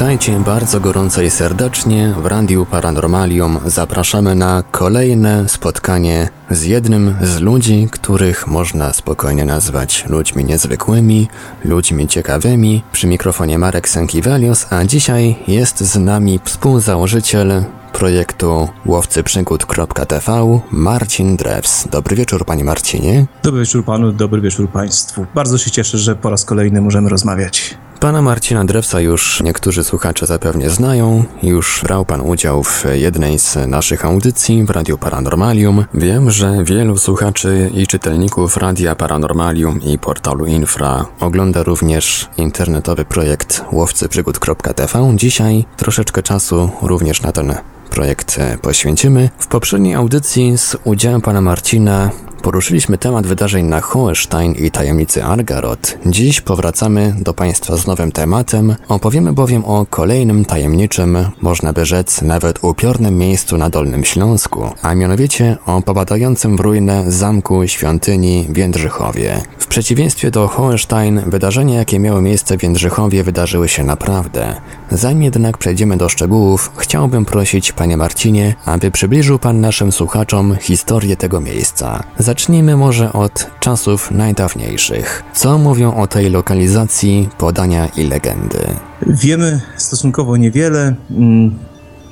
Witajcie bardzo gorąco i serdecznie w Radiu Paranormalium. Zapraszamy na kolejne spotkanie z jednym z ludzi, których można spokojnie nazwać ludźmi niezwykłymi, ludźmi ciekawymi. Przy mikrofonie Marek Sankiewelios, a dzisiaj jest z nami współzałożyciel projektu łowcyprzygód.tv Marcin Drews. Dobry wieczór panie Marcinie. Dobry wieczór panu, dobry wieczór państwu. Bardzo się cieszę, że po raz kolejny możemy rozmawiać. Pana Marcina Drewsa już niektórzy słuchacze zapewne znają. Już brał pan udział w jednej z naszych audycji w Radiu Paranormalium. Wiem, że wielu słuchaczy i czytelników Radia Paranormalium i portalu Infra ogląda również internetowy projekt łowcyprzygód.tv. Dzisiaj troszeczkę czasu również na ten projekt poświęcimy. W poprzedniej audycji z udziałem pana Marcina Poruszyliśmy temat wydarzeń na Hohenstein i tajemnicy Argarot. Dziś powracamy do Państwa z nowym tematem. Opowiemy bowiem o kolejnym tajemniczym, można by rzec nawet upiornym miejscu na Dolnym Śląsku, a mianowicie o popadającym w ruinę zamku świątyni w Jędrzychowie. W przeciwieństwie do Hohenstein, wydarzenia jakie miały miejsce w Jędrzychowie wydarzyły się naprawdę. Zanim jednak przejdziemy do szczegółów, chciałbym prosić Panie Marcinie, aby przybliżył Pan naszym słuchaczom historię tego miejsca. Zacznijmy może od czasów najdawniejszych. Co mówią o tej lokalizacji, podania i legendy? Wiemy stosunkowo niewiele.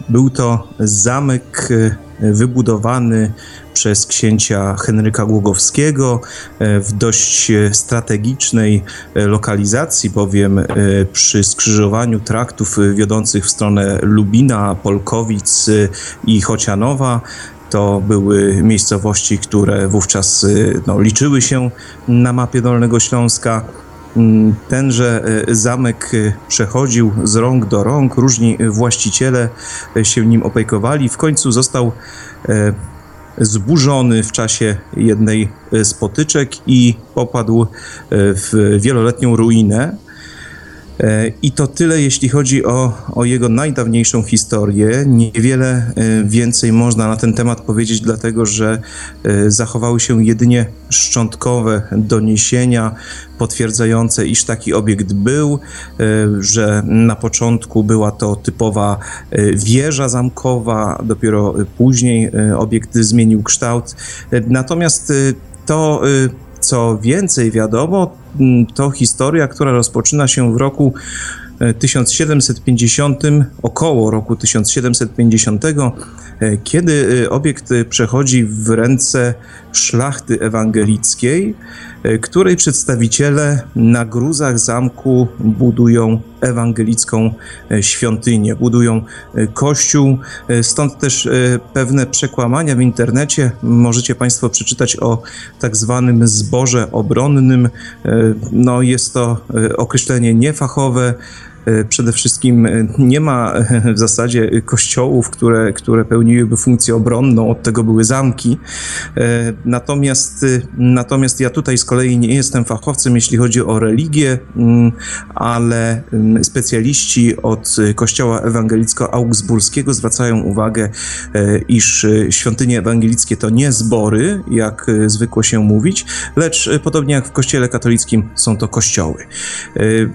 Był to zamek e, wybudowany przez księcia Henryka Głogowskiego e, w dość strategicznej e, lokalizacji, bowiem przy skrzyżowaniu traktów wiodących w stronę Lubina, Polkowic i Chocianowa to były miejscowości, które wówczas y, no, liczyły się na mapie Dolnego Śląska. Mm, tenże y, zamek y, przechodził z rąk do rąk, różni właściciele się nim opiekowali. W końcu został zburzony w czasie jednej z potyczek i popadł w wieloletnią ruinę. E, I to tyle, jeśli chodzi o, o jego najdawniejszą historię. Niewiele e, więcej można na ten temat powiedzieć, dlatego że e, zachowały się jedynie szczątkowe doniesienia potwierdzające, iż taki obiekt był, że na początku była to typowa wieża zamkowa, dopiero później obiekt zmienił kształt. Natomiast to co więcej wiadomo, mm, to historia, która rozpoczyna się w roku 1750, e, około roku 1750, e, kiedy e, obiekt przechodzi w ręce szlachty ewangelickiej, E, której przedstawiciele na gruzach zamku budują ewangelicką e, świątynię, budują e, kościół. Stąd też pewne przekłamania w internecie. Możecie Państwo przeczytać o tak zwanym zborze obronnym. No, jest to określenie niefachowe. E, przede wszystkim e, nie ma e, w zasadzie kościołów, które, które pełniłyby funkcję obronną, od tego były zamki. Natomiast, natomiast ja tutaj z kolei nie jestem fachowcem, jeśli chodzi o religię, mm, ale mm, specjaliści od kościoła ewangelicko-augsburskiego zwracają uwagę, iż świątynie ewangelickie to nie zbory, jak zwykło się mówić, lecz podobnie jak w kościele katolickim są to kościoły.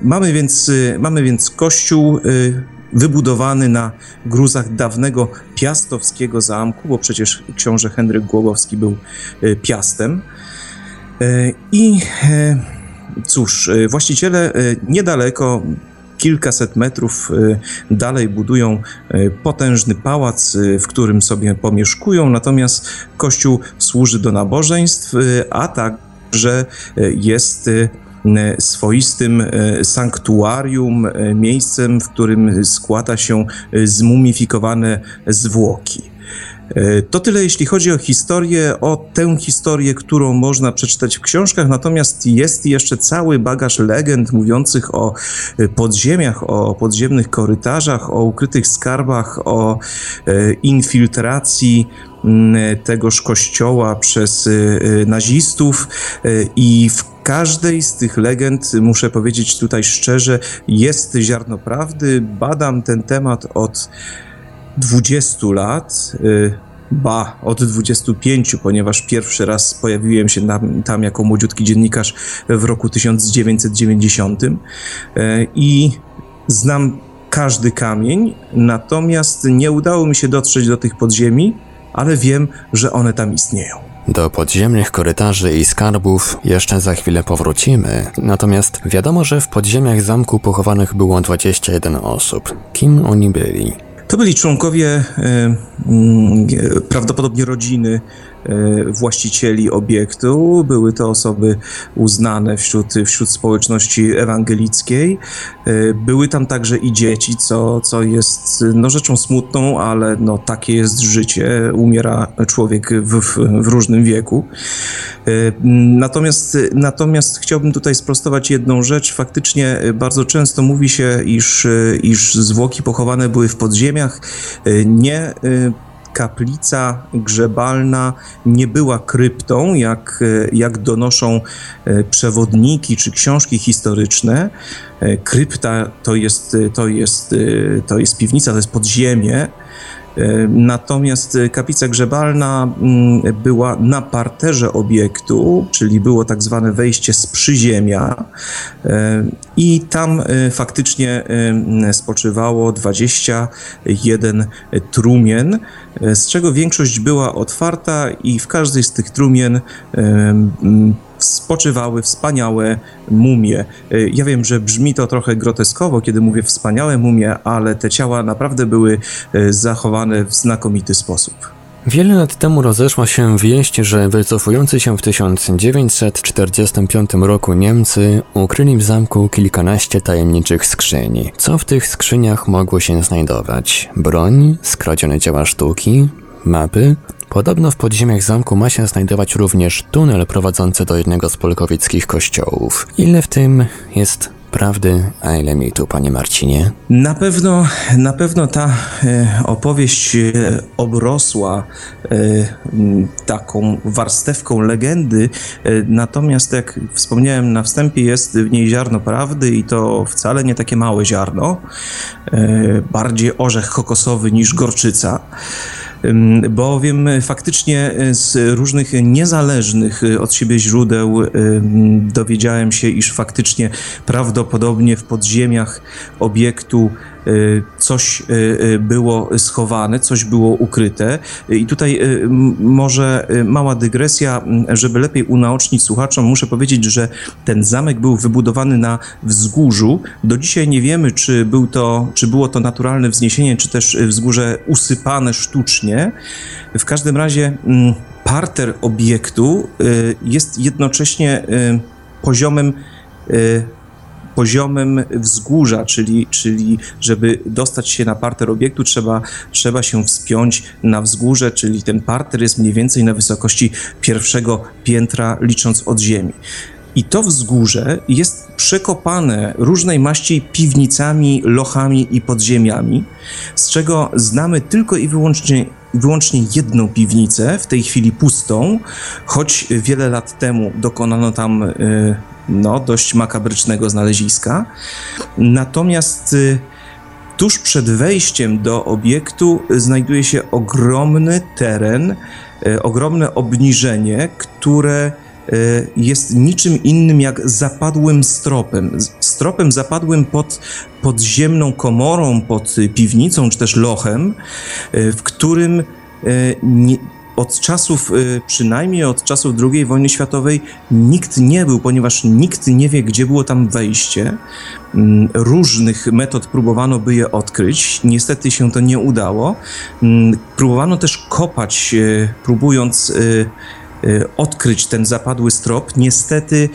Mamy więc, mamy więc więc kościół y, wybudowany na gruzach dawnego piastowskiego zamku, bo przecież książę Henryk Głogowski był y, piastem. Y, I cóż, właściciele niedaleko kilkaset metrów dalej budują potężny pałac, w którym sobie pomieszkują, natomiast kościół służy do nabożeństw, a także jest swoistym e, sanktuarium, e, miejscem, w którym składa się zmumifikowane zwłoki. To tyle, jeśli chodzi o historię, o tę historię, którą można przeczytać w książkach, natomiast jest jeszcze cały bagaż legend mówiących o podziemiach, o podziemnych korytarzach, o ukrytych skarbach, o infiltracji tegoż kościoła przez nazistów i w każdej z tych legend, muszę powiedzieć tutaj szczerze, jest ziarno prawdy. Badam ten temat od 20 lat. Y, ba, od 25, ponieważ pierwszy raz pojawiłem się tam, tam jako młodziutki dziennikarz w roku 1990 y, i znam każdy kamień, natomiast nie udało mi się dotrzeć do tych podziemi, ale wiem, że one tam istnieją. Do podziemnych korytarzy i skarbów jeszcze za chwilę powrócimy, natomiast wiadomo, że w podziemiach zamku pochowanych było 21 osób. Kim oni byli? To byli członkowie e, prawdopodobnie rodziny właścicieli obiektu. Były to osoby uznane wśród, wśród społeczności ewangelickiej. Były tam także i dzieci, co, co jest no, rzeczą smutną, ale no, takie jest życie. Umiera człowiek w, w, w różnym wieku. Natomiast, natomiast chciałbym tutaj sprostować jedną rzecz. Faktycznie bardzo często mówi się, iż, iż zwłoki pochowane były w podziemiach. Nie kaplica grzebalna nie była kryptą, jak, jak donoszą przewodniki czy książki historyczne. Krypta to jest, to jest, to jest piwnica, to jest podziemie. Natomiast kaplica grzebalna mm, była na parterze obiektu, czyli było tak zwane wejście z przyziemia. I tam e, faktycznie spoczywało 21 trumien, e, z czego większość była otwarta i w każdej z tych trumien spoczywały wspaniałe mumie. E, ja wiem, że brzmi to trochę groteskowo, kiedy mówię wspaniałe mumie, ale te ciała naprawdę były e, zachowane w znakomity sposób. Wiele lat temu rozeszła się wieść, że wycofujący się w 1945 roku Niemcy ukryli w zamku kilkanaście tajemniczych skrzyni. Co w tych skrzyniach mogło się znajdować? Broń, skradzione dzieła sztuki, mapy, Podobno w podziemiach zamku ma się znajdować również tunel prowadzący do jednego z polkowieckich kościołów. Ile w tym jest prawdy, a ile mitu, panie Marcinie? Na pewno, na pewno ta e, opowieść e, obrosła e, taką warstewką legendy, natomiast jak wspomniałem na wstępie, jest w niej ziarno prawdy i to wcale nie takie małe ziarno, bardziej orzech kokosowy niż gorczyca bowiem faktycznie e, z różnych niezależnych e, od siebie źródeł dowiedziałem się, iż faktycznie prawdopodobnie w podziemiach obiektu Y, coś y, y, było schowane, coś było ukryte. I tutaj może mała dygresja, żeby lepiej unaocznić słuchaczom, muszę powiedzieć, że ten zamek był wybudowany na wzgórzu. Do dzisiaj nie wiemy, czy, był to, czy było to naturalne wzniesienie, czy też wzgórze usypane sztucznie. W każdym razie parter obiektu jest jednocześnie poziomem poziomem wzgórza, czyli, czyli żeby dostać się na parter obiektu, trzeba, trzeba się wspiąć na wzgórze, czyli ten parter jest mniej więcej na wysokości pierwszego piętra, licząc od ziemi. I to wzgórze jest przekopane różnej maści piwnicami, lochami i podziemiami, z czego znamy tylko i wyłącznie, wyłącznie jedną piwnicę, w tej chwili pustą, choć wiele lat temu dokonano tam y, no, dość makabrycznego znaleziska. Natomiast y, tuż przed wejściem do obiektu znajduje się ogromny teren, y, ogromne obniżenie, które jest niczym innym jak zapadłym stropem. Stropem zapadłym pod podziemną komorą, pod piwnicą czy też lochem, w którym nie, od czasów, y, przynajmniej od czasów II wojny światowej, nikt nie był, ponieważ nikt nie wie, gdzie było tam wejście. Mm, różnych metod próbowano, by je odkryć. Niestety się to nie udało. Mm, próbowano też kopać, y, próbując y, odkryć ten zapadły strop. Niestety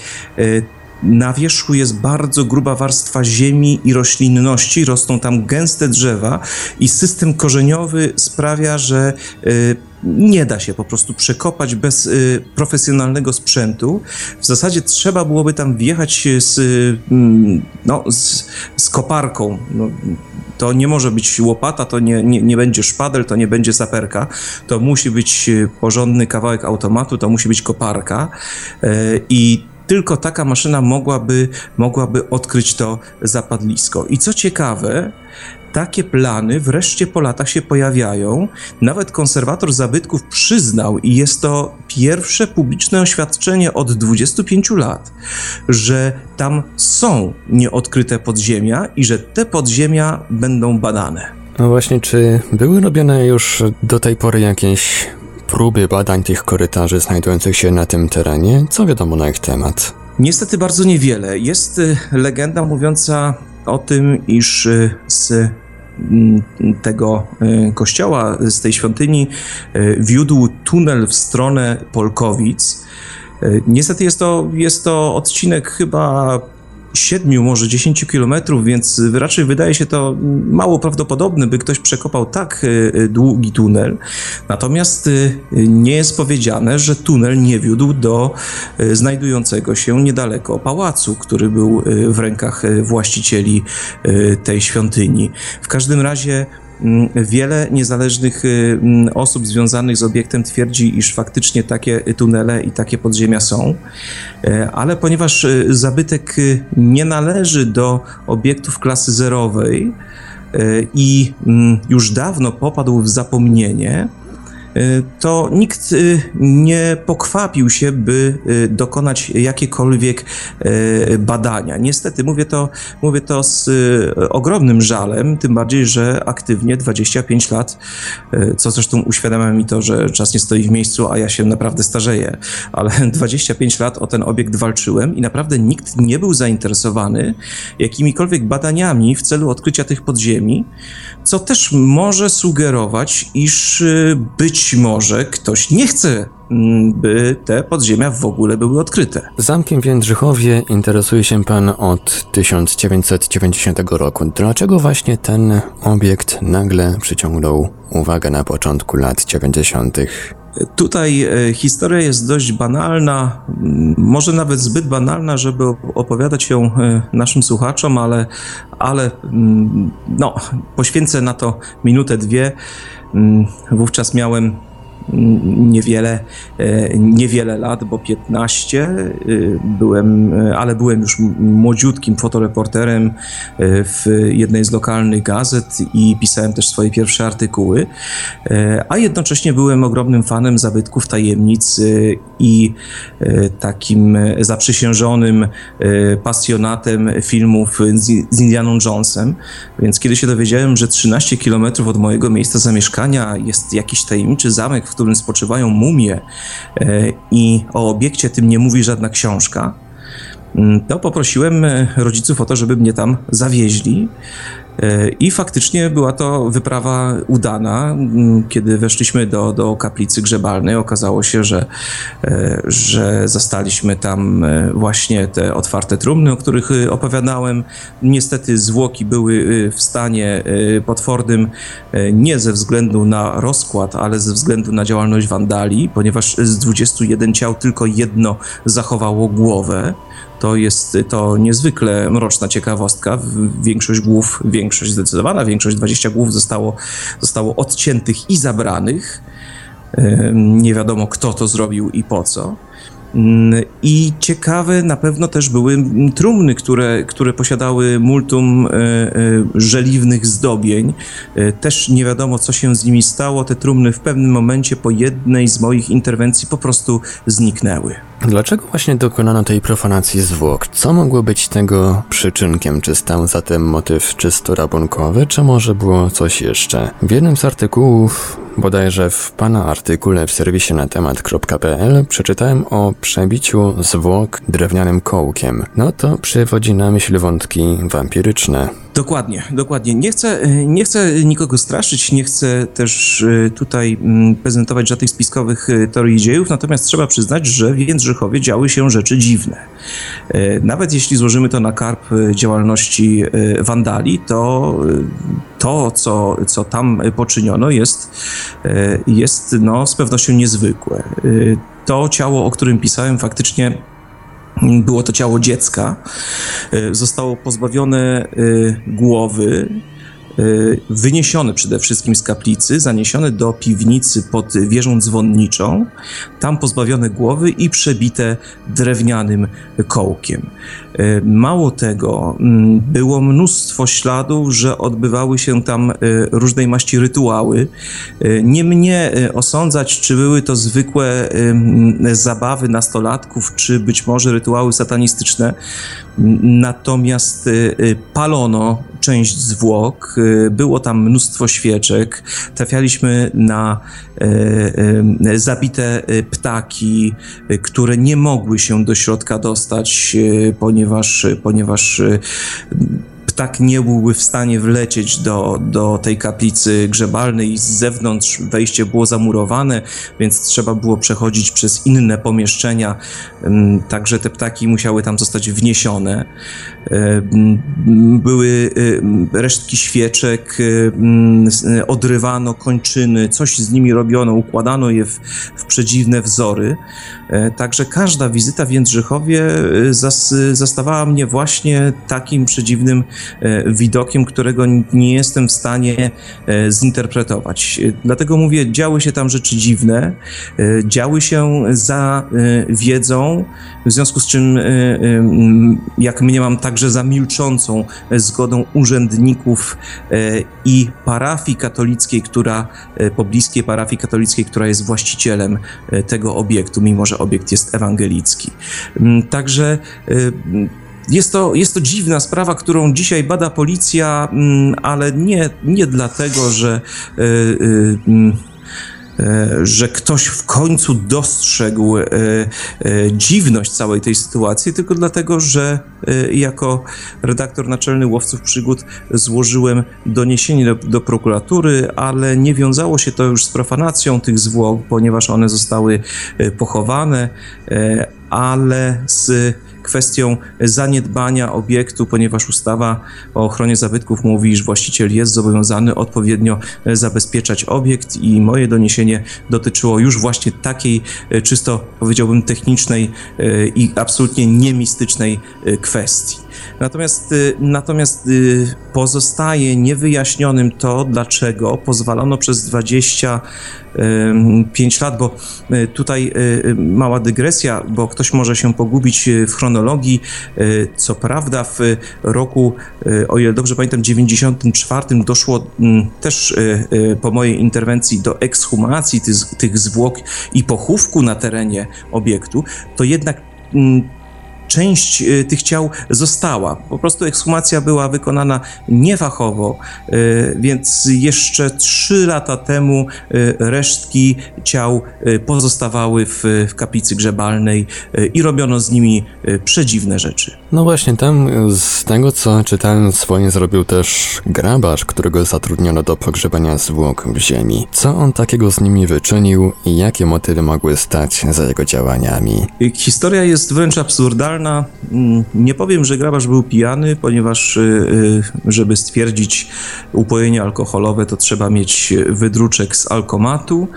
na wierzchu jest bardzo gruba warstwa ziemi i roślinności, rosną tam gęste drzewa i system korzeniowy sprawia, że y, nie da się po prostu przekopać bez y, profesjonalnego sprzętu. W zasadzie trzeba byłoby tam wjechać z, y, no, z, z koparką. No, to nie może być łopata, to nie, nie, nie będzie szpadel, to nie będzie saperka. To musi być porządny kawałek automatu, to musi być koparka. I tylko taka maszyna mogłaby, mogłaby odkryć to zapadlisko. I co ciekawe, takie plany wreszcie po latach się pojawiają. Nawet konserwator zabytków przyznał, i jest to pierwsze publiczne oświadczenie od 25 lat, że tam są nieodkryte podziemia i że te podziemia będą badane. No właśnie, czy były robione już do tej pory jakieś próby badań tych korytarzy znajdujących się na tym terenie? Co wiadomo na ich temat? Niestety bardzo niewiele. Jest y, legenda mówiąca o tym, iż y, z mm, tego y, kościoła, z tej świątyni wiódł tunel w stronę Polkowic. Niestety jest to, jest to odcinek chyba 7, może 10 kilometrów, więc raczej wydaje się to mało prawdopodobne, by ktoś przekopał tak e, e, długi tunel. Natomiast e, nie jest powiedziane, że tunel nie wiódł do znajdującego się niedaleko pałacu, który był w rękach właścicieli tej świątyni. W każdym razie wiele niezależnych y, mm, osób związanych z obiektem twierdzi, iż faktycznie takie tunele i takie podziemia są, e, ale ponieważ y, zabytek y, nie należy do obiektów klasy zerowej e, i mm, już dawno popadł w zapomnienie, to nikt y, nie pokwapił się, by y, dokonać jakiekolwiek badania. Niestety, mówię to, mówię to z ogromnym żalem, tym bardziej, że aktywnie 25 lat, co zresztą uświadamia mi to, że czas nie stoi w miejscu, a ja się naprawdę starzeję, ale 25 lat o ten obiekt walczyłem i naprawdę nikt nie był zainteresowany jakimikolwiek badaniami w celu odkrycia tych podziemi, co też może sugerować, iż być może ktoś nie chce, mm, by te podziemia w ogóle były odkryte. Zamkiem w Jędrzychowie interesuje się pan od 1990 roku. Dlaczego właśnie ten obiekt nagle przyciągnął uwagę na początku lat 90.? Tutaj e, historia jest dość banalna, może nawet zbyt banalna, żeby opowiadać ją e, naszym słuchaczom, ale, ale no, poświęcę na to minutę, dwie. Wówczas miałem niewiele, e, niewiele lat, bo 15 e, byłem, e, ale byłem już młodziutkim fotoreporterem w jednej z lokalnych gazet i pisałem też swoje pierwsze artykuły, a jednocześnie byłem ogromnym fanem zabytków tajemnic i takim zaprzysiężonym pasjonatem filmów z Indianą Jonesem, więc kiedy się dowiedziałem, że 13 kilometrów od mojego miejsca zamieszkania jest jakiś tajemniczy zamek, w którym spoczywają mumie e, i o obiekcie tym nie mówi żadna książka, mm, to poprosiłem rodziców o to, żeby mnie tam zawieźli. E, I faktycznie była to wyprawa udana. Mm, kiedy weszliśmy do, do kaplicy grzebalnej, okazało się, że, e, że zastaliśmy tam e, właśnie te otwarte trumny, o których opowiadałem. Niestety zwłoki były w stanie potwornym nie ze względu na rozkład, ale ze względu na działalność wandali, ponieważ z 21 ciał tylko jedno zachowało głowę. To jest to niezwykle mroczna ciekawostka. Większość głów, większość zdecydowana, większość 20 głów zostało, zostało odciętych i zabranych. Nie wiadomo, kto to zrobił i po co. I ciekawe na pewno też były trumny, które, które posiadały multum e, e, żeliwnych zdobień. E, też nie wiadomo, co się z nimi stało. Te trumny w pewnym momencie po jednej z moich interwencji po prostu zniknęły. Dlaczego właśnie dokonano tej profanacji zwłok? Co mogło być tego przyczynkiem? Czy stał za tym motyw czysto rabunkowy, czy może było coś jeszcze? W jednym z artykułów Bodajże w pana artykule w serwisie na temat.pl przeczytałem o przebiciu zwłok drewnianym kołkiem. No to przywodzi na myśl wątki wampiryczne. Dokładnie, dokładnie. Nie chcę, nie chcę nikogo straszyć, nie chcę też e, tutaj mm, prezentować żadnych spiskowych e, teorii dziejów, natomiast trzeba przyznać, że w Jędrzychowie działy się rzeczy dziwne. E, nawet jeśli złożymy to na karp działalności wandali, to to, co, co tam poczyniono, jest, jest no, z pewnością niezwykłe. To ciało, o którym pisałem, faktycznie było to ciało dziecka. E, zostało pozbawione e, głowy, wyniesione przede wszystkim z kaplicy, zaniesione do piwnicy pod wieżą dzwonniczą, tam pozbawione głowy i przebite drewnianym kołkiem. Mało tego, mm, było mnóstwo śladów, że odbywały się tam różnej maści rytuały. Nie mnie osądzać, czy były to zwykłe zabawy nastolatków, czy być może rytuały satanistyczne. Natomiast y, y, palono część zwłok, y, było tam mnóstwo świeczek, trafialiśmy na zabite ptaki, które nie mogły się do środka dostać, ponieważ, ponieważ ptak nie byłby w stanie wlecieć do, do tej kaplicy grzebalnej. Z zewnątrz wejście było zamurowane, więc trzeba było przechodzić przez inne pomieszczenia. Także te ptaki musiały tam zostać wniesione. Były resztki świeczek, odrywano kończyny, coś z nimi robiono, układano je w, w przedziwne wzory. E, także każda wizyta w Jędrzychowie e, zas, zastawała mnie właśnie takim przedziwnym e, widokiem, którego nie jestem w stanie zinterpretować. Dlatego mówię, działy się tam rzeczy dziwne, działy się za wiedzą, w związku z czym, jak mnie mam także za milczącą zgodą urzędników i parafii katolickiej, która, pobliskiej parafii katolickiej, która jest właścicielem tego obiektu, mimo że obiekt jest ewangelicki. Także jest to, jest to dziwna sprawa, którą dzisiaj bada policja, mm, ale nie, nie dlatego, że. Y, y, mm, E, że ktoś w końcu dostrzegł e, e, dziwność całej tej sytuacji, tylko dlatego, że jako redaktor naczelny Łowców Przygód złożyłem doniesienie do, do prokuratury, ale nie wiązało się to już z profanacją tych zwłok, ponieważ one zostały pochowane, ale z kwestią zaniedbania obiektu, ponieważ ustawa o ochronie zabytków mówi, iż właściciel jest zobowiązany odpowiednio zabezpieczać obiekt i moje doniesienie dotyczyło już właśnie takiej e, czysto powiedziałbym technicznej e, i absolutnie niemistycznej e, kwestii. Natomiast, natomiast pozostaje niewyjaśnionym to, dlaczego pozwalono przez 20 5 lat, bo e, tutaj mała dygresja, bo ktoś może się pogubić w chronologii. Co prawda w roku, o ile dobrze pamiętam, 94 doszło też po mojej interwencji do ekshumacji tych, tych zwłok i pochówku na terenie obiektu, to jednak część y, tych ciał została. Po prostu ekshumacja była wykonana niefachowo, y, więc jeszcze trzy lata temu y, resztki ciał pozostawały w, w kaplicy grzebalnej i robiono z nimi przedziwne rzeczy. No właśnie, tam z tego co czytałem, swoje zrobił też grabarz, którego zatrudniono do pogrzebania zwłok w ziemi. Co on takiego z nimi wyczynił i jakie motywy mogły stać za jego działaniami? Historia jest wręcz absurdalna Mm, nie powiem, że grabarz był pijany, ponieważ y, y, żeby stwierdzić upojenie alkoholowe, to trzeba mieć wydruczek z alkomatu.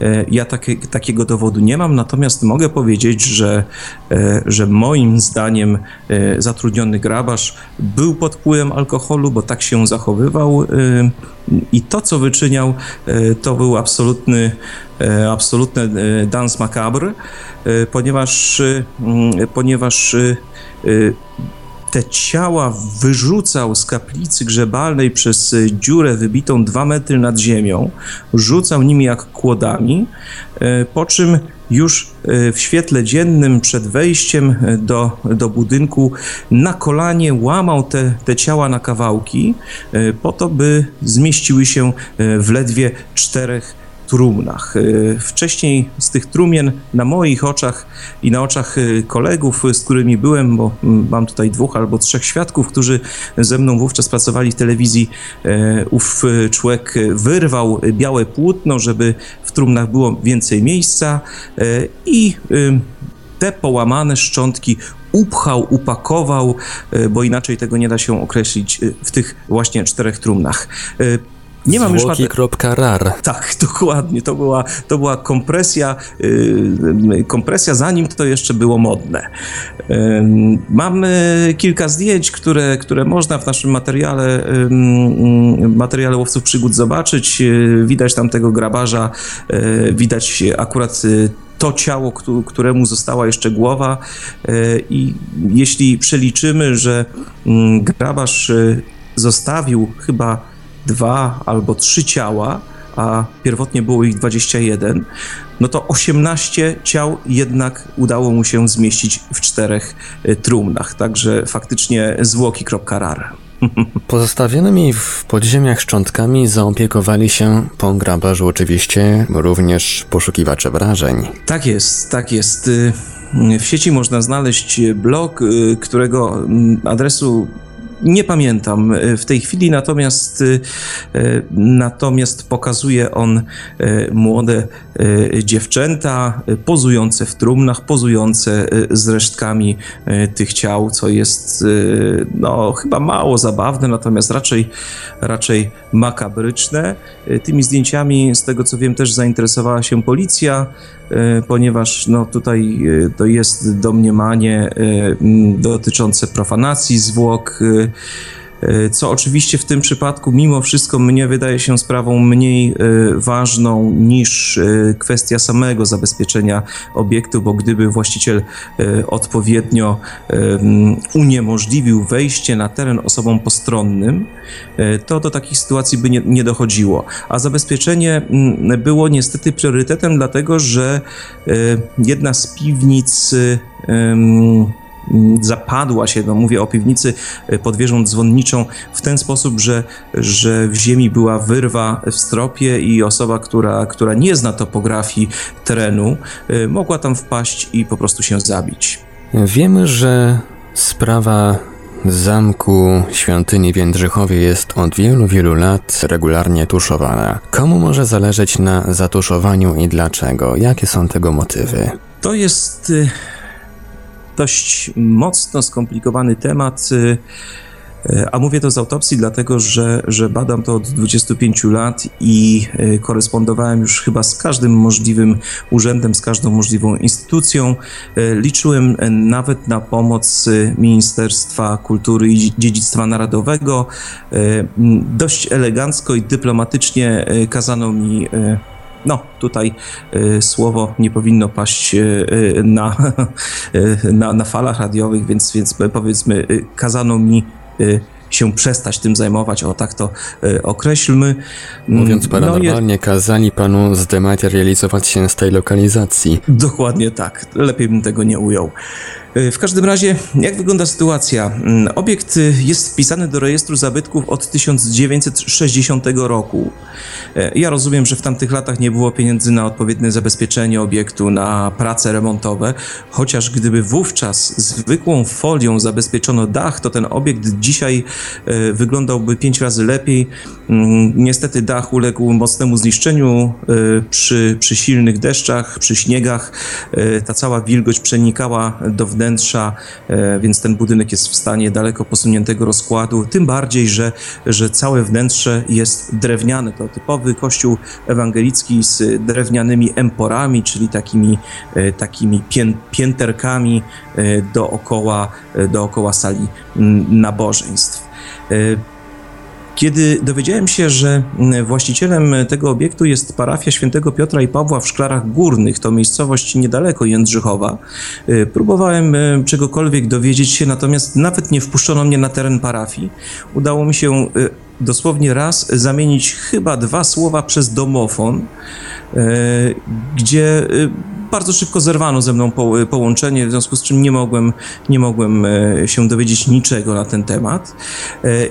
E, ja takie, takiego dowodu nie mam, natomiast mogę powiedzieć, że, e, że moim zdaniem e, zatrudniony grabarz był pod wpływem alkoholu, bo tak się zachowywał i to, co wyczyniał, to był absolutny, absolutny dans macabre. E, ponieważ, e, mm, ponieważ e, te ciała wyrzucał z kaplicy grzebalnej przez dziurę wybitą dwa metry nad ziemią, rzucał nimi jak kłodami, po czym już w świetle dziennym przed wejściem do, do budynku na kolanie łamał te, te ciała na kawałki, po to, by zmieściły się w ledwie czterech trumnach. Y, wcześniej z tych trumien na moich oczach i na oczach y, kolegów, z którymi byłem, bo mam tutaj dwóch albo trzech świadków, którzy ze mną wówczas pracowali w telewizji, ów człowiek wyrwał białe płótno, żeby w trumnach było więcej miejsca i te połamane szczątki upchał, upakował, bo inaczej tego nie da się określić w tych właśnie czterech trumnach. Nie mam już rar. Tak, dokładnie. To była, to była kompresja, yy, kompresja zanim to jeszcze było modne. Yy, mamy kilka zdjęć, które, które można w naszym materiale, yy, materiale łowców przygód zobaczyć. Yy, widać tam tego grabarza, yy, widać akurat yy, to ciało, któremu została jeszcze głowa. I jeśli przeliczymy, że mm, grabarz zostawił chyba dwa albo trzy ciała, a pierwotnie było ich 21, no to 18 ciał jednak udało mu się zmieścić w czterech y, trumnach. Także faktycznie zwłoki.rar. Pozostawionymi w podziemiach szczątkami zaopiekowali się po grabarzu oczywiście również poszukiwacze wrażeń. Tak jest, tak jest. Y, w sieci można znaleźć blog, y, którego mm, adresu nie pamiętam e, w tej chwili, natomiast, e, e, natomiast pokazuje on młode dziewczęta pozujące w trumnach, pozujące z resztkami tych ciał, co jest no, chyba mało zabawne, natomiast raczej, raczej makabryczne. Tymi zdjęciami, z tego co wiem, też zainteresowała się policja. E, ponieważ no, tutaj e, to jest domniemanie e, dotyczące profanacji zwłok co oczywiście w tym przypadku mimo wszystko mnie wydaje się sprawą mniej e, ważną niż e, kwestia samego zabezpieczenia obiektu, bo gdyby właściciel odpowiednio uniemożliwił wejście na teren osobom postronnym, to do takich sytuacji by nie, nie dochodziło. A zabezpieczenie było niestety priorytetem, dlatego że jedna z piwnic zapadła się, no mówię o piwnicy e, pod wieżą dzwonniczą, w ten sposób, że, że w ziemi była wyrwa w stropie i osoba, która, która nie zna topografii terenu, e, mogła tam wpaść i po prostu się zabić. Wiemy, że sprawa zamku świątyni w Jędrzychowie jest od wielu, wielu lat regularnie tuszowana. Komu może zależeć na zatuszowaniu i dlaczego? Jakie są tego motywy? To jest e, dość mocno skomplikowany temat. Y, y, a mówię to z autopsji, dlatego że, że badam to od 25 lat i y, korespondowałem już chyba z każdym możliwym urzędem, z każdą możliwą instytucją. Liczyłem nawet na pomoc Ministerstwa Kultury i Dziedzictwa Narodowego. Dość elegancko i dyplomatycznie kazano mi no, tutaj y, słowo nie powinno paść y, y na, y, na, na falach radiowych, więc, więc powiedzmy, y, kazano mi y, się przestać tym zajmować, o tak to określmy. Mówiąc mm, paranormalnie, no, kazali panu zdematerializować się z tej lokalizacji. Dokładnie tak, lepiej bym tego nie ujął. W każdym razie, jak wygląda sytuacja? Mm, obiekt jest wpisany do rejestru zabytków od 1960 roku. E, ja rozumiem, że w tamtych latach nie było pieniędzy na odpowiednie zabezpieczenie obiektu, na prace remontowe, chociaż gdyby wówczas zwykłą folią zabezpieczono dach, to ten obiekt dzisiaj wyglądałby pięć razy lepiej. Mm, niestety dach uległ mocnemu zniszczeniu przy, przy silnych deszczach, przy śniegach. Ta cała wilgoć przenikała do wnętrza, więc ten budynek jest w stanie daleko posuniętego rozkładu. Tym bardziej, że, że całe wnętrze jest drewniane. To typowy kościół ewangelicki z drewnianymi emporami, czyli takimi, e, takimi pię, pięterkami e, dookoła, e, dookoła sali nabożeństw. Kiedy dowiedziałem się, że właścicielem tego obiektu jest parafia świętego Piotra i Pawła w Szklarach Górnych, to miejscowość niedaleko Jędrzychowa, próbowałem czegokolwiek dowiedzieć się, natomiast nawet nie wpuszczono mnie na teren parafii. Udało mi się dosłownie raz zamienić chyba dwa słowa przez domofon, e, gdzie e, bardzo szybko zerwano ze mną połączenie, w związku z czym nie mogłem, nie mogłem e, się dowiedzieć niczego na ten temat.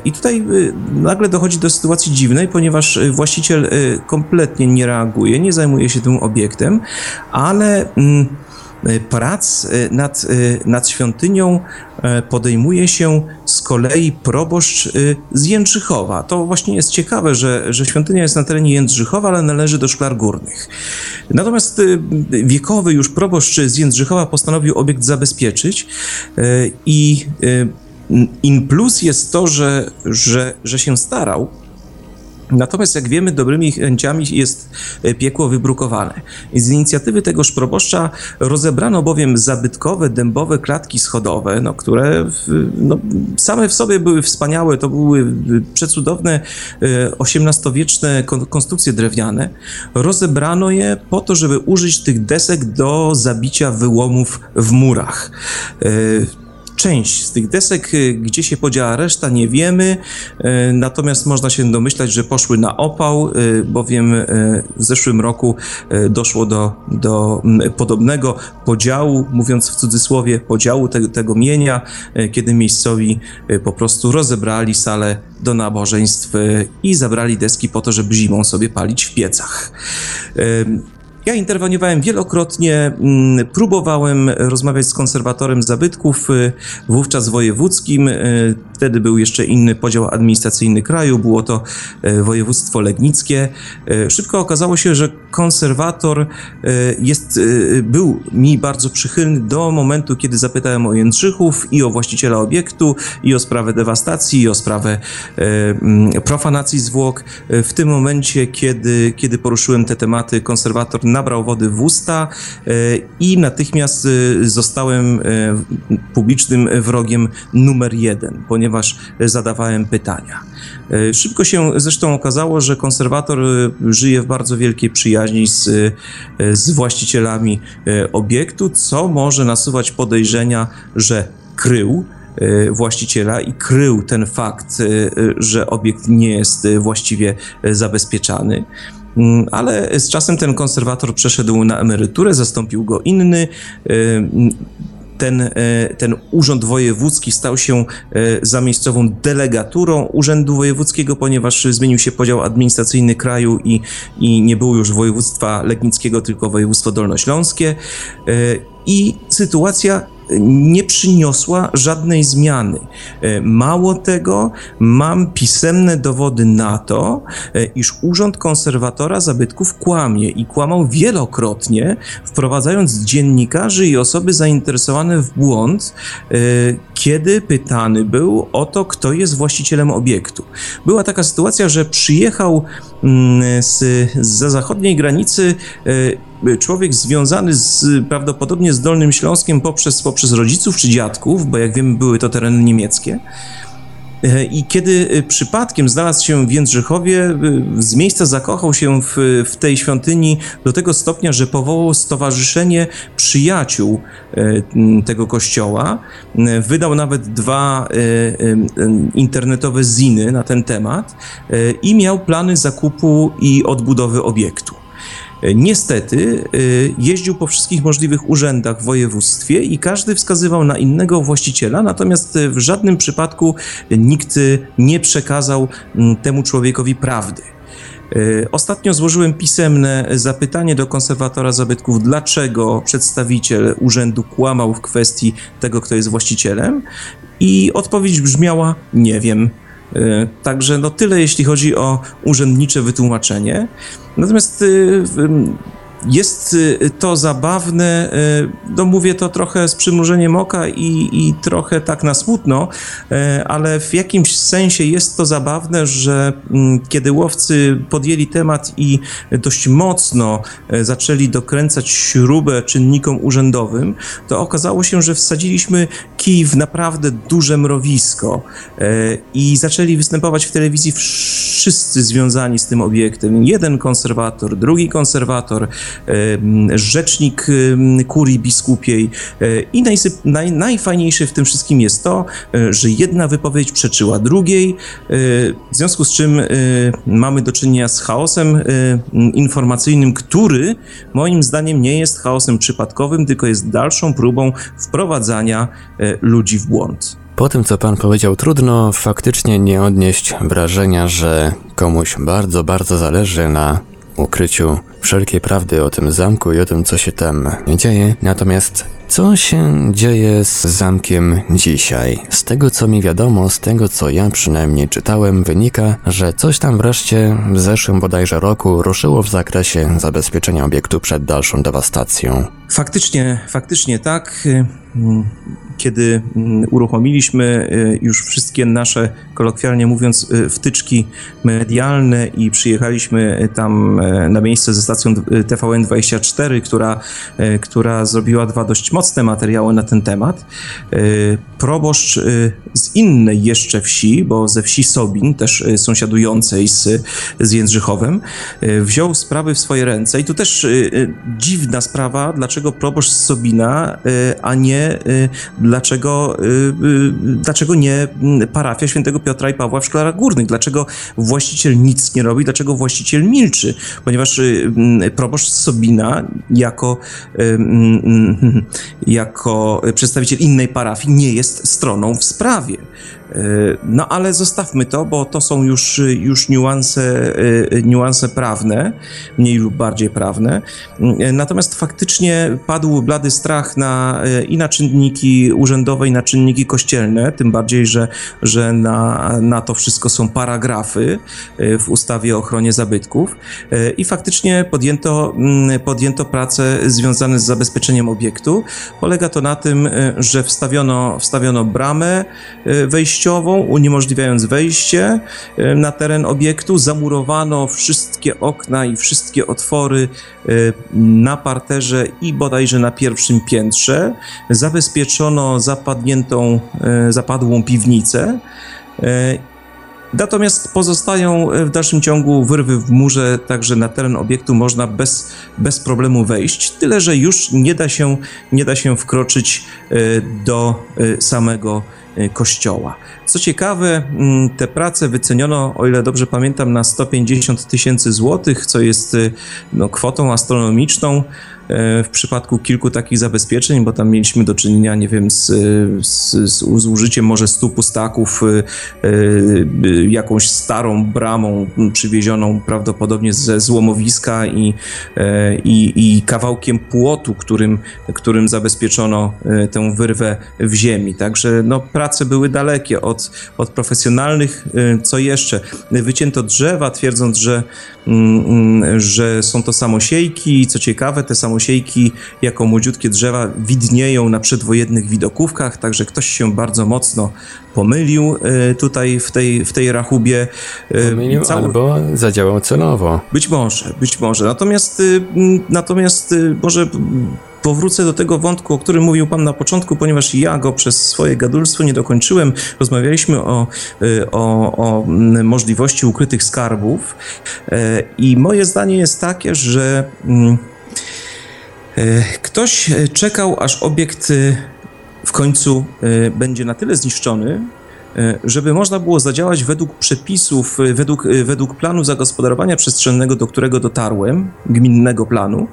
I tutaj nagle dochodzi do sytuacji dziwnej, ponieważ właściciel kompletnie nie reaguje, nie zajmuje się tym obiektem, ale mm, prac e, nad, e, nad świątynią podejmuje się z kolei proboszcz z Jędrzychowa. To właśnie jest ciekawe, że, że świątynia jest na terenie Jędrzychowa, ale należy do Szklar Górnych. Natomiast wiekowy już proboszcz z Jędrzychowa postanowił obiekt zabezpieczyć i in plus jest to, że, że, że się starał, Natomiast, jak wiemy, dobrymi chęciami jest e, piekło wybrukowane. Z inicjatywy tegoż proboszcza rozebrano bowiem zabytkowe, dębowe klatki schodowe, no, które w, no, same w sobie były wspaniałe. To były przecudowne XVIII-wieczne konstrukcje drewniane. Rozebrano je po to, żeby użyć tych desek do zabicia wyłomów w murach. Część z tych desek, y, gdzie się podziała reszta, nie wiemy, y, natomiast można się domyślać, że poszły na opał, y, bowiem w zeszłym roku doszło do, do podobnego podziału, mówiąc w cudzysłowie, podziału te, tego mienia, kiedy miejscowi po prostu rozebrali salę do nabożeństw i zabrali deski po to, żeby zimą sobie palić w piecach. Ja interweniowałem wielokrotnie, mm, próbowałem rozmawiać z konserwatorem zabytków, y, wówczas wojewódzkim. Y, wtedy był jeszcze inny podział administracyjny kraju, było to y, województwo legnickie. Szybko okazało się, że konserwator jest, był mi bardzo przychylny do momentu, kiedy zapytałem o Jędrzychów i o właściciela obiektu, i o sprawę dewastacji, i o sprawę mm, profanacji zwłok. W tym momencie, kiedy, kiedy poruszyłem te tematy, konserwator nabrał wody w usta e, i natychmiast e, zostałem e, publicznym wrogiem numer jeden, ponieważ zadawałem pytania. Szybko się zresztą okazało, że konserwator żyje w bardzo wielkiej przyjaźni z, z właścicielami obiektu, co może nasuwać podejrzenia, że krył właściciela i krył ten fakt, że obiekt nie jest właściwie zabezpieczany. Mm, ale z czasem ten konserwator przeszedł na emeryturę, zastąpił go inny. Ten, y, ten urząd wojewódzki stał się y, zamiejscową delegaturą Urzędu Wojewódzkiego, ponieważ zmienił się podział administracyjny kraju i, i nie było już województwa legnickiego, tylko województwo dolnośląskie. I sytuacja nie przyniosła żadnej zmiany. E, mało tego, mam pisemne dowody na to, e, iż Urząd Konserwatora Zabytków kłamie i kłamał wielokrotnie, wprowadzając dziennikarzy i osoby zainteresowane w błąd, e, kiedy pytany był o to, kto jest właścicielem obiektu. Była taka sytuacja, że przyjechał mm, z, z zachodniej granicy człowiek związany z, prawdopodobnie z Dolnym Śląskiem poprzez, poprzez rodziców czy dziadków, bo jak wiemy były to tereny niemieckie, E, I kiedy e, przypadkiem znalazł się w Jędrzychowie, e, z miejsca zakochał się w, w tej świątyni do tego stopnia, że powołał stowarzyszenie przyjaciół tego kościoła. Wydał nawet dwa internetowe ziny na ten temat i miał plany zakupu i odbudowy obiektu. Niestety y, jeździł po wszystkich możliwych urzędach w województwie i każdy wskazywał na innego właściciela, natomiast w żadnym przypadku nikt nie przekazał temu człowiekowi prawdy. Y, ostatnio złożyłem pisemne zapytanie do konserwatora zabytków, dlaczego przedstawiciel urzędu kłamał w kwestii tego, kto jest właścicielem, i odpowiedź brzmiała: Nie wiem. Y, także no tyle, jeśli chodzi o urzędnicze wytłumaczenie. Natomiast y, jest y, to zabawne, y, no mówię to trochę z przymrużeniem oka i, i trochę tak na smutno, y, ale w jakimś sensie jest to zabawne, że mm, kiedy łowcy podjęli temat i dość mocno zaczęli dokręcać śrubę czynnikom urzędowym, to okazało się, że wsadziliśmy kij w naprawdę duże mrowisko i zaczęli występować w telewizji wszyscy związani z tym obiektem. Jeden konserwator, drugi konserwator, rzecznik kurii biskupiej e, i najsyp, naj, najfajniejsze w tym wszystkim jest to, e, że jedna wypowiedź przeczyła drugiej, e, w związku z czym mamy do czynienia z chaosem informacyjnym, który moim zdaniem nie jest chaosem przypadkowym, tylko jest dalszą próbą wprowadzania ludzi w błąd. Po tym, co pan powiedział, trudno faktycznie nie odnieść wrażenia, że komuś bardzo, bardzo zależy na ukryciu wszelkiej prawdy o tym zamku i o tym, co się tam dzieje. Natomiast co się dzieje z zamkiem dzisiaj? Z tego co mi wiadomo, z tego co ja przynajmniej czytałem, wynika, że coś tam wreszcie w zeszłym bodajże roku ruszyło w zakresie zabezpieczenia obiektu przed dalszą dewastacją. Faktycznie, faktycznie tak. kiedy mm, uruchomiliśmy y, już wszystkie nasze, kolokwialnie mówiąc, y, wtyczki medialne i przyjechaliśmy tam y, na miejsce ze stacją TVN24, która, która zrobiła dwa dość mocne materiały na ten temat. Proboszcz z innej jeszcze wsi, bo ze wsi Sobin, też sąsiadującej z, z Jędrzychowem, wziął sprawy w swoje ręce i tu też dziwna sprawa, dlaczego proboszcz z Sobina, a nie dlaczego, y, y, dlaczego nie mm, parafia świętego Piotra i Pawła w Szklarach Górnych? Dlaczego właściciel nic nie robi? Dlaczego właściciel milczy? Ponieważ y, mm, proboszcz Sobina jako, mm, jako przedstawiciel innej parafii nie jest stroną w sprawie. E, no ale zostawmy to, bo to są już, już niuanse, e, niuanse prawne, mniej lub bardziej prawne. E, natomiast faktycznie padł blady strach na, i na czynniki urzędowe, i na czynniki kościelne, tym bardziej, że, że na, na to wszystko są paragrafy w ustawie o ochronie zabytków. I faktycznie podjęto, mm, podjęto prace związane z zabezpieczeniem obiektu. Polega to na tym, że wstawiono, wstawiono bramę wejściową, przejściową, uniemożliwiając wejście e, na teren obiektu. Zamurowano wszystkie okna i wszystkie otwory e, na parterze i bodajże na pierwszym piętrze. Zabezpieczono zapadniętą, e, zapadłą piwnicę. Natomiast pozostają w dalszym ciągu wyrwy w murze, także na teren obiektu można bez, bez problemu wejść, tyle że już nie da się, nie da się wkroczyć do samego kościoła. Co ciekawe, mm, te prace wyceniono, o ile dobrze pamiętam, na 150 tysięcy złotych, co jest y, no, kwotą astronomiczną. E, w przypadku kilku takich zabezpieczeń, bo tam mieliśmy do czynienia, nie wiem, z, z, z użyciem może stu pustaków, e, e, jakąś starą bramą przywiezioną prawdopodobnie ze złomowiska i, i, i kawałkiem płotu, którym, którym zabezpieczono tę wyrwę w ziemi. Także no, prace były dalekie od, od profesjonalnych. Co jeszcze? Wycięto drzewa, twierdząc, że, mm, mm, że są to samosiejki. Co ciekawe, te samosiejki samosiejki jako młodziutkie drzewa widnieją na przedwojennych widokówkach, także ktoś się bardzo mocno pomylił e, tutaj w tej, w tej rachubie. E, pomylił Cał... albo zadziałał celowo. Być może, być może. Natomiast, y, natomiast y, może powrócę do tego wątku, o którym mówił Pan na początku, ponieważ ja go przez swoje gadulstwo nie dokończyłem. Rozmawialiśmy o, y, o, o możliwości ukrytych skarbów e, i moje zdanie jest takie, że ktoś e, czekał, aż obiekt e, w końcu będzie na tyle zniszczony, żeby można było zadziałać według przepisów, według, według planu zagospodarowania przestrzennego, do którego dotarłem, gminnego planu,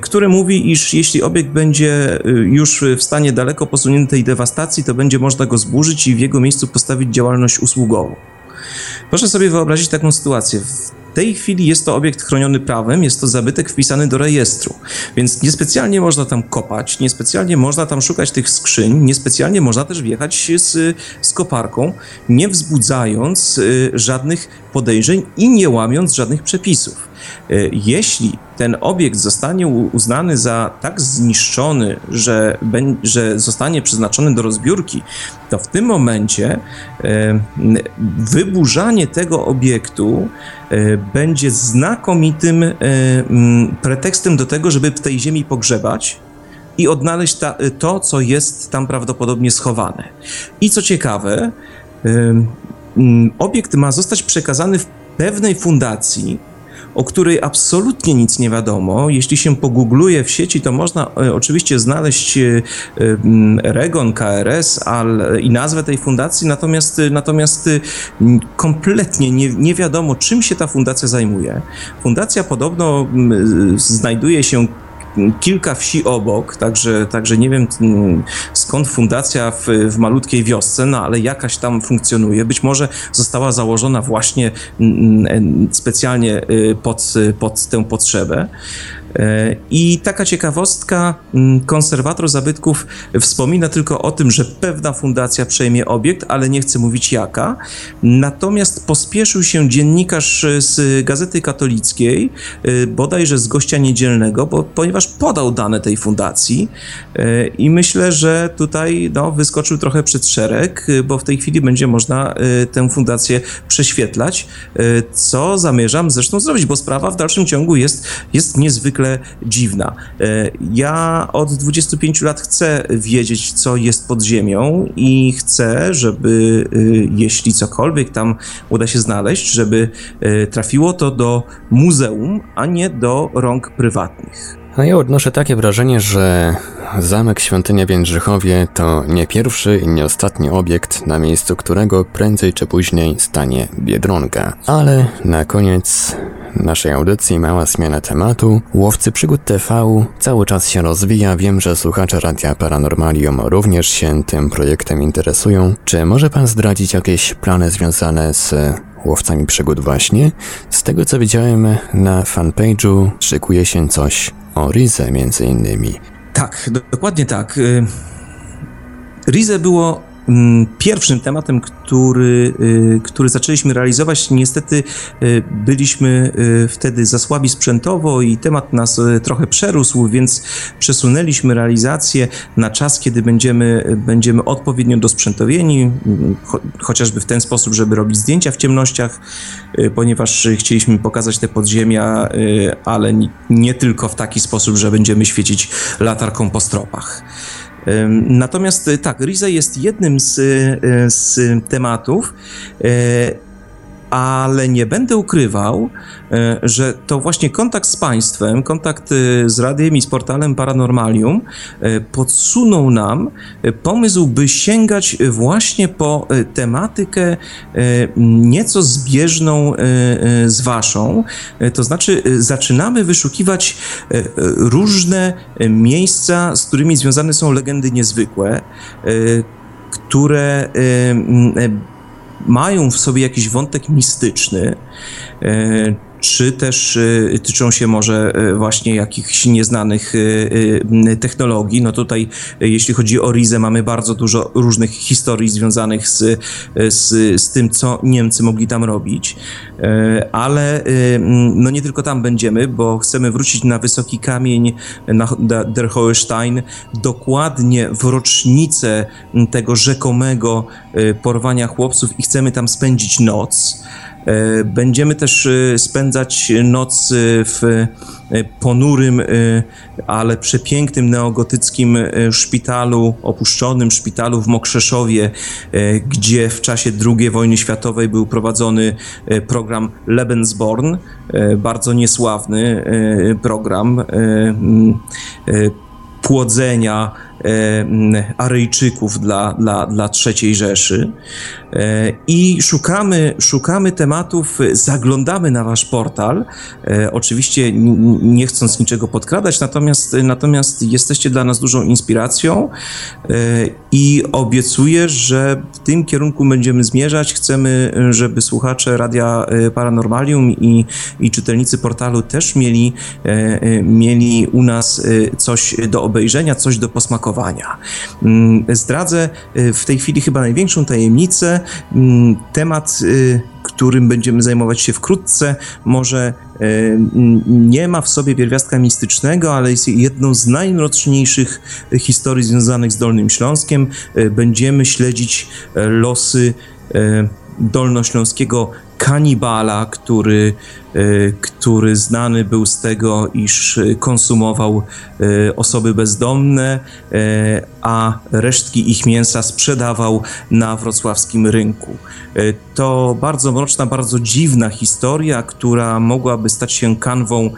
który mówi, iż jeśli obiekt będzie już w stanie daleko posuniętej dewastacji, to będzie można go zburzyć i w jego miejscu postawić działalność usługową. Proszę sobie wyobrazić taką sytuację. W tej chwili jest to obiekt chroniony prawem, jest to zabytek wpisany do rejestru, więc niespecjalnie można tam kopać, niespecjalnie można tam szukać tych skrzyń, niespecjalnie można też wjechać z, z koparką, nie wzbudzając y, żadnych podejrzeń i nie łamiąc żadnych przepisów. Y, jeśli ten obiekt zostanie uznany za tak zniszczony, że, że zostanie przeznaczony do rozbiórki, to w tym momencie e, wyburzanie tego obiektu e, będzie znakomitym e, pretekstem do tego, żeby w tej ziemi pogrzebać i odnaleźć ta, to, co jest tam prawdopodobnie schowane. I co ciekawe, obiekt ma zostać przekazany w pewnej fundacji, o której absolutnie nic nie wiadomo. Jeśli się pogoogluje w sieci, to można e, oczywiście znaleźć e, Regon, KRS al, i nazwę tej fundacji, natomiast, natomiast kompletnie nie, nie wiadomo, czym się ta fundacja zajmuje. Fundacja podobno znajduje się kilka wsi obok, także, także nie wiem mm, skąd fundacja w, w malutkiej wiosce, no ale jakaś tam funkcjonuje. Być może została założona właśnie mm, mm, specjalnie y, pod, pod tę potrzebę. E, I taka ciekawostka, mm, konserwator zabytków wspomina tylko o tym, że pewna fundacja przejmie obiekt, ale nie chce mówić jaka. Natomiast pospieszył się dziennikarz z Gazety Katolickiej, e, bodajże z gościa niedzielnego, bo, ponieważ podał dane tej fundacji e, i myślę, że tutaj no, wyskoczył trochę przed szereg, bo w tej chwili będzie można tę fundację prześwietlać, co zamierzam zresztą zrobić, bo sprawa w dalszym ciągu jest, jest niezwykle dziwna. E, ja od 25 lat chcę wiedzieć, co jest pod ziemią i chcę, żeby e, jeśli cokolwiek tam uda się znaleźć, żeby e, trafiło to do muzeum, a nie do rąk prywatnych. A ja odnoszę takie wrażenie, że zamek Świątynia w Jędrzychowie to nie pierwszy i nie ostatni obiekt, na miejscu którego prędzej czy później stanie Biedronka. Ale na koniec naszej audycji mała zmiana tematu. Łowcy Przygód TV cały czas się rozwija. Wiem, że słuchacze Radia Paranormalium również się tym projektem interesują. Czy może pan zdradzić jakieś plany związane z łowcami przygód właśnie? Z tego co widziałem na fanpage'u szykuje się coś o Rize między innymi. Tak, dokładnie tak. Y, Rize było pierwszym tematem, który, y, który zaczęliśmy realizować. Niestety y, byliśmy wtedy za słabi sprzętowo i temat nas trochę przerósł, więc przesunęliśmy realizację na czas, kiedy będziemy, będziemy odpowiednio dosprzętowieni, chociażby w ten sposób, żeby robić zdjęcia w ciemnościach, ponieważ chcieliśmy pokazać te podziemia, ale nie tylko w taki sposób, że będziemy świecić latarką po stropach. Natomiast tak, Rize jest jednym z, z tematów, ale nie będę ukrywał, e, że to właśnie kontakt z państwem, kontakt e, z radiem i z portalem Paranormalium e, podsunął nam pomysł, by sięgać właśnie po tematykę nieco zbieżną z waszą. To znaczy, zaczynamy wyszukiwać różne miejsca, z którymi związane są legendy niezwykłe, które mają w sobie jakiś wątek mistyczny, e, czy też y, tyczą się może y, właśnie jakichś nieznanych technologii. No tutaj, jeśli chodzi o Rizę, mamy bardzo dużo różnych historii związanych z, z, z tym, co Niemcy mogli tam robić, ale no nie tylko tam będziemy, bo chcemy wrócić na wysoki kamień, na Der Hohe Stein, dokładnie w rocznicę tego rzekomego porwania chłopców i chcemy tam spędzić noc. E, będziemy też e, spędzać noc w e, ponurym, ale przepięknym neogotyckim szpitalu, opuszczonym szpitalu w Mokrzeszowie, gdzie w czasie II wojny światowej był prowadzony program Lebensborn, bardzo niesławny program płodzenia Aryjczyków dla, dla, dla III Rzeszy. E, I szukamy, szukamy tematów, zaglądamy na wasz portal. E, oczywiście nie chcąc niczego podkradać, natomiast, natomiast jesteście dla nas dużą inspiracją e, i obiecuję, że w tym kierunku będziemy zmierzać. Chcemy, żeby słuchacze Radia Paranormalium i, i czytelnicy portalu też mieli, mieli u nas coś do obejrzenia, coś do posmakowania. Mm, zdradzę w tej chwili chyba największą tajemnicę, Mm, temat, y, którym będziemy zajmować się wkrótce, może y, nie ma w sobie pierwiastka mistycznego, ale jest jedną z najmroczniejszych historii związanych z Dolnym Śląskiem. Y, będziemy śledzić losy dolnośląskiego kanibala, który, e, który znany był z tego, iż konsumował e, osoby bezdomne, e, a resztki ich mięsa sprzedawał na wrocławskim rynku. To bardzo mroczna, bardzo dziwna historia, która mogłaby stać się kanwą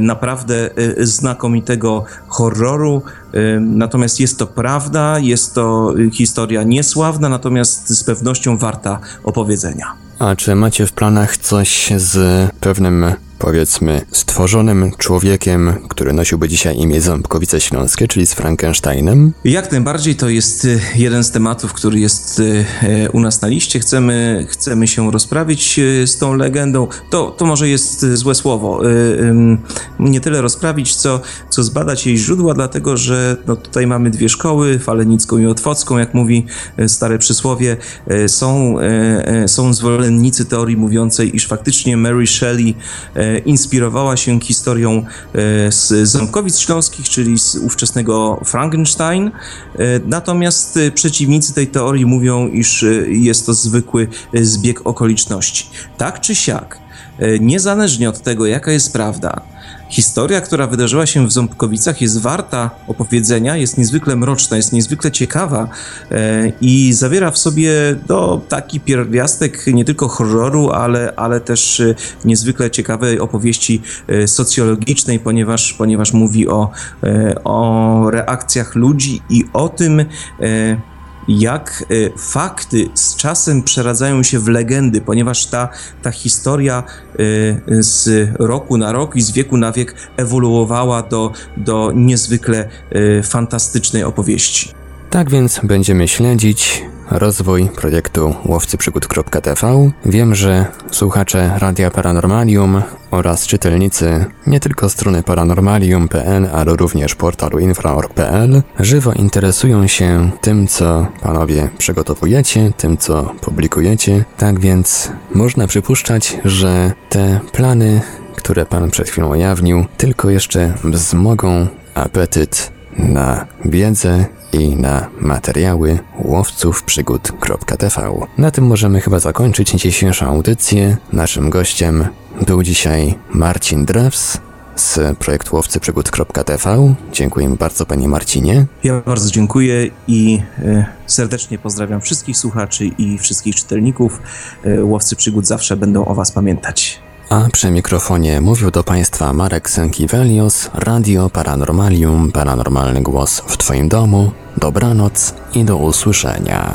naprawdę znakomitego horroru. Natomiast jest to prawda, jest to historia niesławna, natomiast z pewnością warta opowiedzenia. A czy macie w planach coś z pewnym powiedzmy, stworzonym człowiekiem, który nosiłby dzisiaj imię Ząbkowice Śląskie, czyli z Frankensteinem? Jak najbardziej to jest y, jeden z tematów, który jest y, y, u nas na liście. Chcemy, chcemy się rozprawić z tą legendą. To, to może jest złe słowo. Nie tyle rozprawić, co, co zbadać jej źródła, dlatego że no, tutaj mamy dwie szkoły, falenicką i otwocką, jak mówi stare przysłowie. Są, są zwolennicy teorii mówiącej, iż faktycznie Mary Shelley inspirowała się historią z Ząbkowic Śląskich, czyli z ówczesnego Frankenstein. Natomiast przeciwnicy tej teorii mówią, iż jest to zwykły zbieg okoliczności. Tak czy siak, niezależnie od tego, jaka jest prawda, Historia, która wydarzyła się w Ząbkowicach jest warta opowiedzenia, jest niezwykle mroczna, jest niezwykle ciekawa e, i zawiera w sobie no, taki pierwiastek nie tylko horroru, ale, ale też e, niezwykle ciekawej opowieści e, socjologicznej, ponieważ, ponieważ mówi o, o reakcjach ludzi i o tym, jak y, fakty z czasem przeradzają się w legendy, ponieważ ta, ta historia y, z roku na rok i z wieku na wiek ewoluowała do, do niezwykle y, fantastycznej opowieści. Tak więc będziemy śledzić rozwój projektu łowcyprzygód.tv. Wiem, że słuchacze Radia Paranormalium oraz czytelnicy nie tylko strony paranormalium.pl, ale również portalu infra.org.pl żywo interesują się tym, co panowie przygotowujecie, tym, co publikujecie. Tak więc można przypuszczać, że te plany, które pan przed chwilą ujawnił, tylko jeszcze wzmogą apetyt na wiedzę i na materiały łowcówprzygód.tv. Na tym możemy chyba zakończyć dzisiejszą audycję. Naszym gościem był dzisiaj Marcin Drews z projektu łowcyprzygód.tv. Dziękuję bardzo panie Marcinie. Ja bardzo dziękuję i e, serdecznie pozdrawiam wszystkich słuchaczy i wszystkich czytelników. E, Łowcy Przygód zawsze będą o was pamiętać. A przy mikrofonie mówił do Państwa Marek Sękiewelios, Radio Paranormalium, paranormalny głos w Twoim domu. Dobranoc i do usłyszenia.